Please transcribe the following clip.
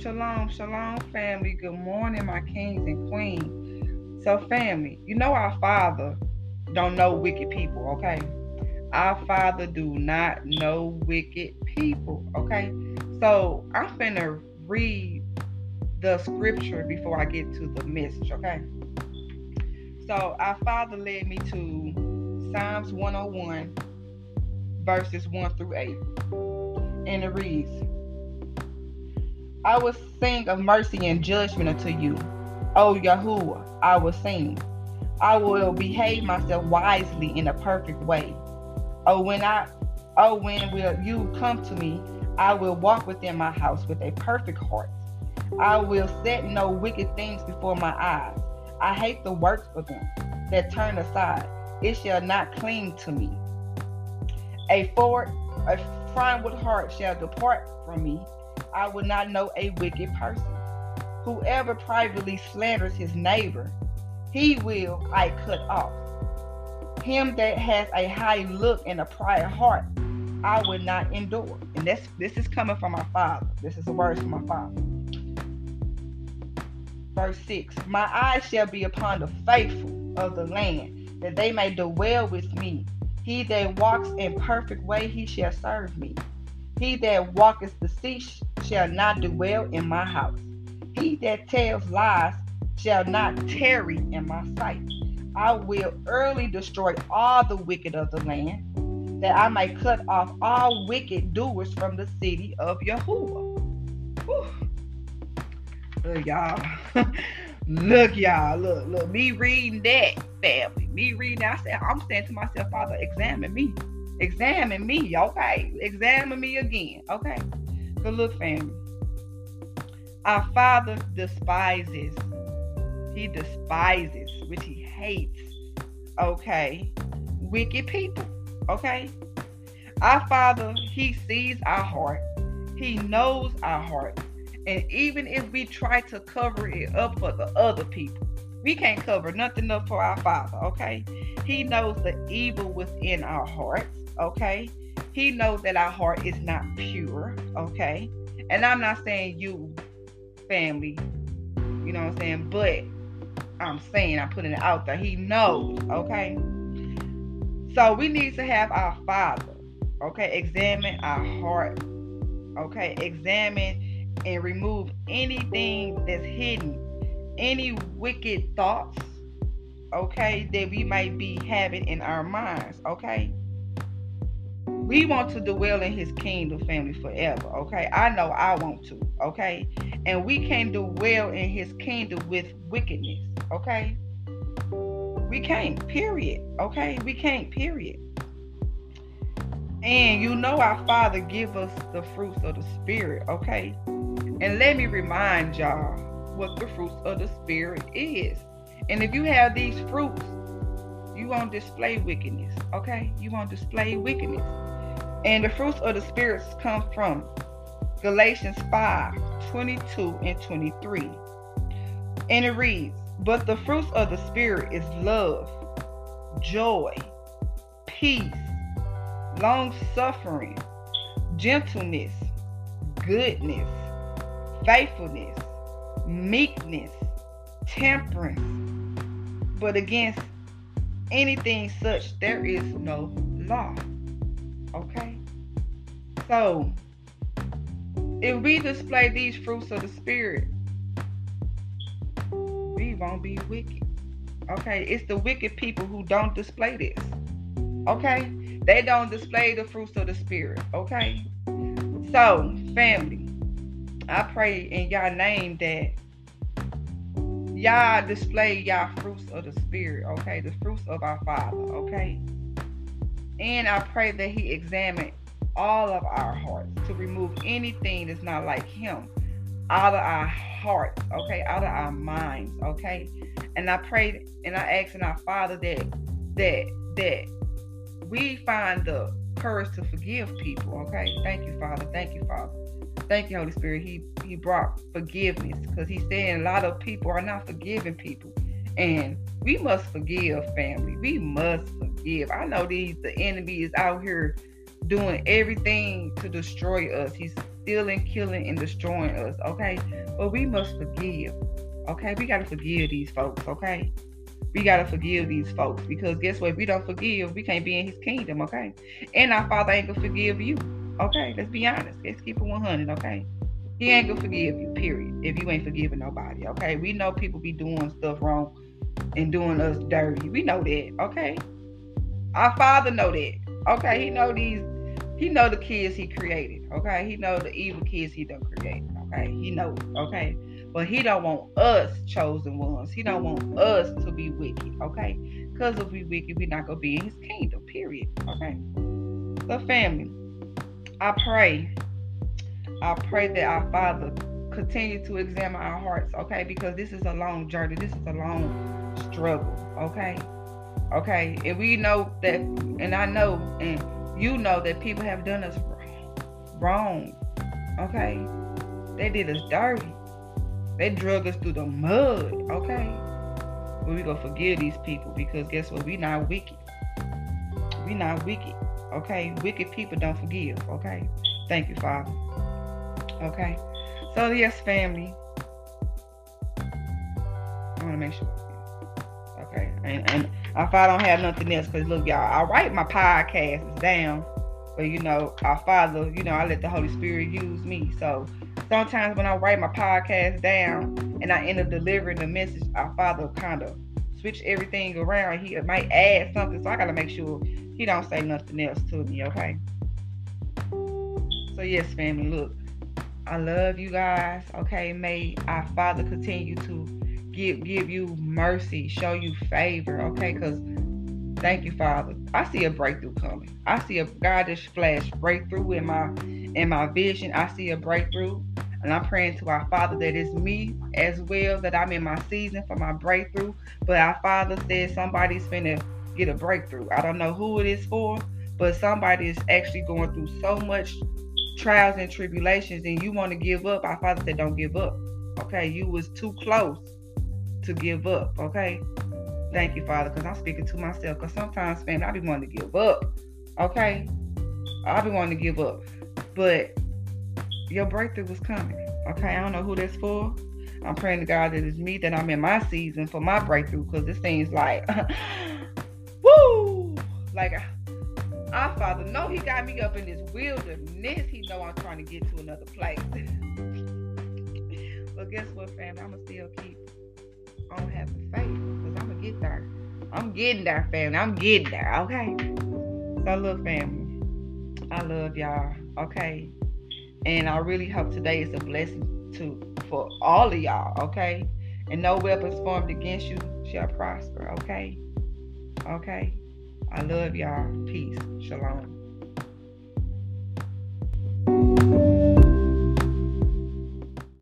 shalom, shalom, family. Good morning, my kings and queens. So, family, you know our Father don't know wicked people, okay? Our Father do not know wicked people, okay? So, I'm finna read the scripture before I get to the message, okay? So, our Father led me to Psalms 101, verses 1 through 8. And it reads, I will sing of mercy and judgment unto you. O Yahuwah, I will sing. I will behave myself wisely in a perfect way. Oh, when I oh when will you come to me, I will walk within my house with a perfect heart. I will set no wicked things before my eyes. I hate the works of them that turn aside. It shall not cling to me. A forward, a froward heart shall depart from me. I will not know a wicked person. Whoever privately slanders his neighbor, he will I cut off. Him that has a high look and a pride heart, I will not endure. And this this is coming from my father. This is the words from my father. Verse 6 My eyes shall be upon the faithful of the land, that they may dwell with me. He that walks in perfect way, he shall serve me. He that walketh deceit shall not dwell in my house. He that tells lies shall not tarry in my sight. I will early destroy all the wicked of the land, that I may cut off all wicked doers from the city of Yahuwah. Look, y'all. look, y'all. Look, look. Me reading that, family. Me reading that. I said, I'm saying to myself, Father, examine me. Examine me, okay? Examine me again, okay? So look, family. Our Father despises. He despises, which he hates, okay? Wicked people, okay? Our Father, He sees our heart. He knows our heart. And even if we try to cover it up for the other people, we can't cover nothing up for our Father, okay? He knows the evil within our hearts okay? He knows that our heart is not pure, okay? And I'm not saying you, family, you know what I'm saying? But I'm saying, I'm putting it out there. He knows, okay? So we need to have our Father, okay? Examine our heart, okay? Examine and remove anything that's hidden, any wicked thoughts, okay, that we might be having in our minds, okay? We want to dwell in his kingdom family forever okay? I know i want to okay? And we can't dwell in his kingdom with wickedness okay? We can't period okay? We can't period. And you know our father give us the fruits of the spirit okay? And let me remind y'all what the fruits of the spirit is. And if you have these fruits you won't display wickedness okay? You won't display wickedness and the fruits of the spirits come from Galatians 5 22 and 23. And it reads, But the fruits of the Spirit is love, joy, peace, long suffering, gentleness, goodness, faithfulness, meekness, temperance. But against anything such there is no law. Okay? So, if we display these fruits of the Spirit, we won't be wicked. Okay? It's the wicked people who don't display this. Okay? They don't display the fruits of the Spirit. Okay? So, family, I pray in y'all name that y'all display y'all fruits of the Spirit. Okay? The fruits of our Father. Okay? And I pray that He examine all of our hearts to remove anything that's not like Him out of our hearts, okay, out of our minds, okay. And I pray and I ask in our Father that that that we find the courage to forgive people, okay. Thank you, Father. Thank you, Father. Thank you, Holy Spirit. He He brought forgiveness because He's saying a lot of people are not forgiving people, and we must forgive, family. We must forgive. I know these the enemy is out here doing everything to destroy us. He's stealing, killing, and destroying us. Okay, but we must forgive. Okay, we gotta forgive these folks. Okay, we gotta forgive these folks because guess what? If we don't forgive, we can't be in His kingdom. Okay, and our Father ain't gonna forgive you. Okay, let's be honest. Let's keep it 100. Okay. He ain't gonna forgive you, period. If you ain't forgiving nobody, okay? We know people be doing stuff wrong and doing us dirty. We know that, okay? Our father know that. Okay, he know these he know the kids he created. Okay, he know the evil kids he done created. Okay, he know. Okay, but he don't want us chosen ones. He don't want us to be wicked. Okay, because if we wicked, we not gonna be in his kingdom. Period. Okay. So family, I pray. I pray that our Father continue to examine our hearts. Okay, because this is a long journey. This is a long struggle. Okay. Okay, and we know that, and I know, and you know that people have done us wrong. Okay, they did us dirty. They drug us through the mud. Okay, but we gonna forgive these people because guess what? We not wicked. We not wicked. Okay, wicked people don't forgive. Okay, thank you, Father. Okay, so yes, family. I want to make sure. Okay, and, and if I don't have nothing else, because look, y'all, I write my podcasts down, but you know, our Father, you know, I let the Holy Spirit use me. So sometimes when I write my podcast down and I end up delivering the message, our Father kind of switch everything around. He might add something, so I gotta make sure he don't say nothing else to me. Okay. So yes, family, look, I love you guys. Okay, may our Father continue to give give you mercy, show you favor, okay? Because thank you, Father. I see a breakthrough coming. I see a God just flash breakthrough in my in my vision. I see a breakthrough. And I'm praying to our Father that it's me as well, that I'm in my season for my breakthrough. But our Father said somebody's gonna get a breakthrough. I don't know who it is for, but somebody is actually going through so much trials and tribulations and you want to give up. Our Father said, Don't give up. Okay, you was too close to give up. Okay. Thank you, Father, because I'm speaking to myself. Because sometimes, man, I be wanting to give up. Okay. I be wanting to give up. But your breakthrough was coming. Okay. I don't know who that's for. I'm praying to God that it's me that I'm in my season for my breakthrough because this thing's like, woo, like our Father know He got me up in this wilderness. He know I'm trying to get to another place. but guess what, family? I'ma still keep on having faith because I'm gonna get there. I'm getting there, family. I'm getting there. Okay. So look, family. I love y'all. Okay. And I really hope today is a blessing to for all of y'all. Okay. And no weapons formed against you shall prosper. Okay. Okay. I love y'all. Peace. Shalom.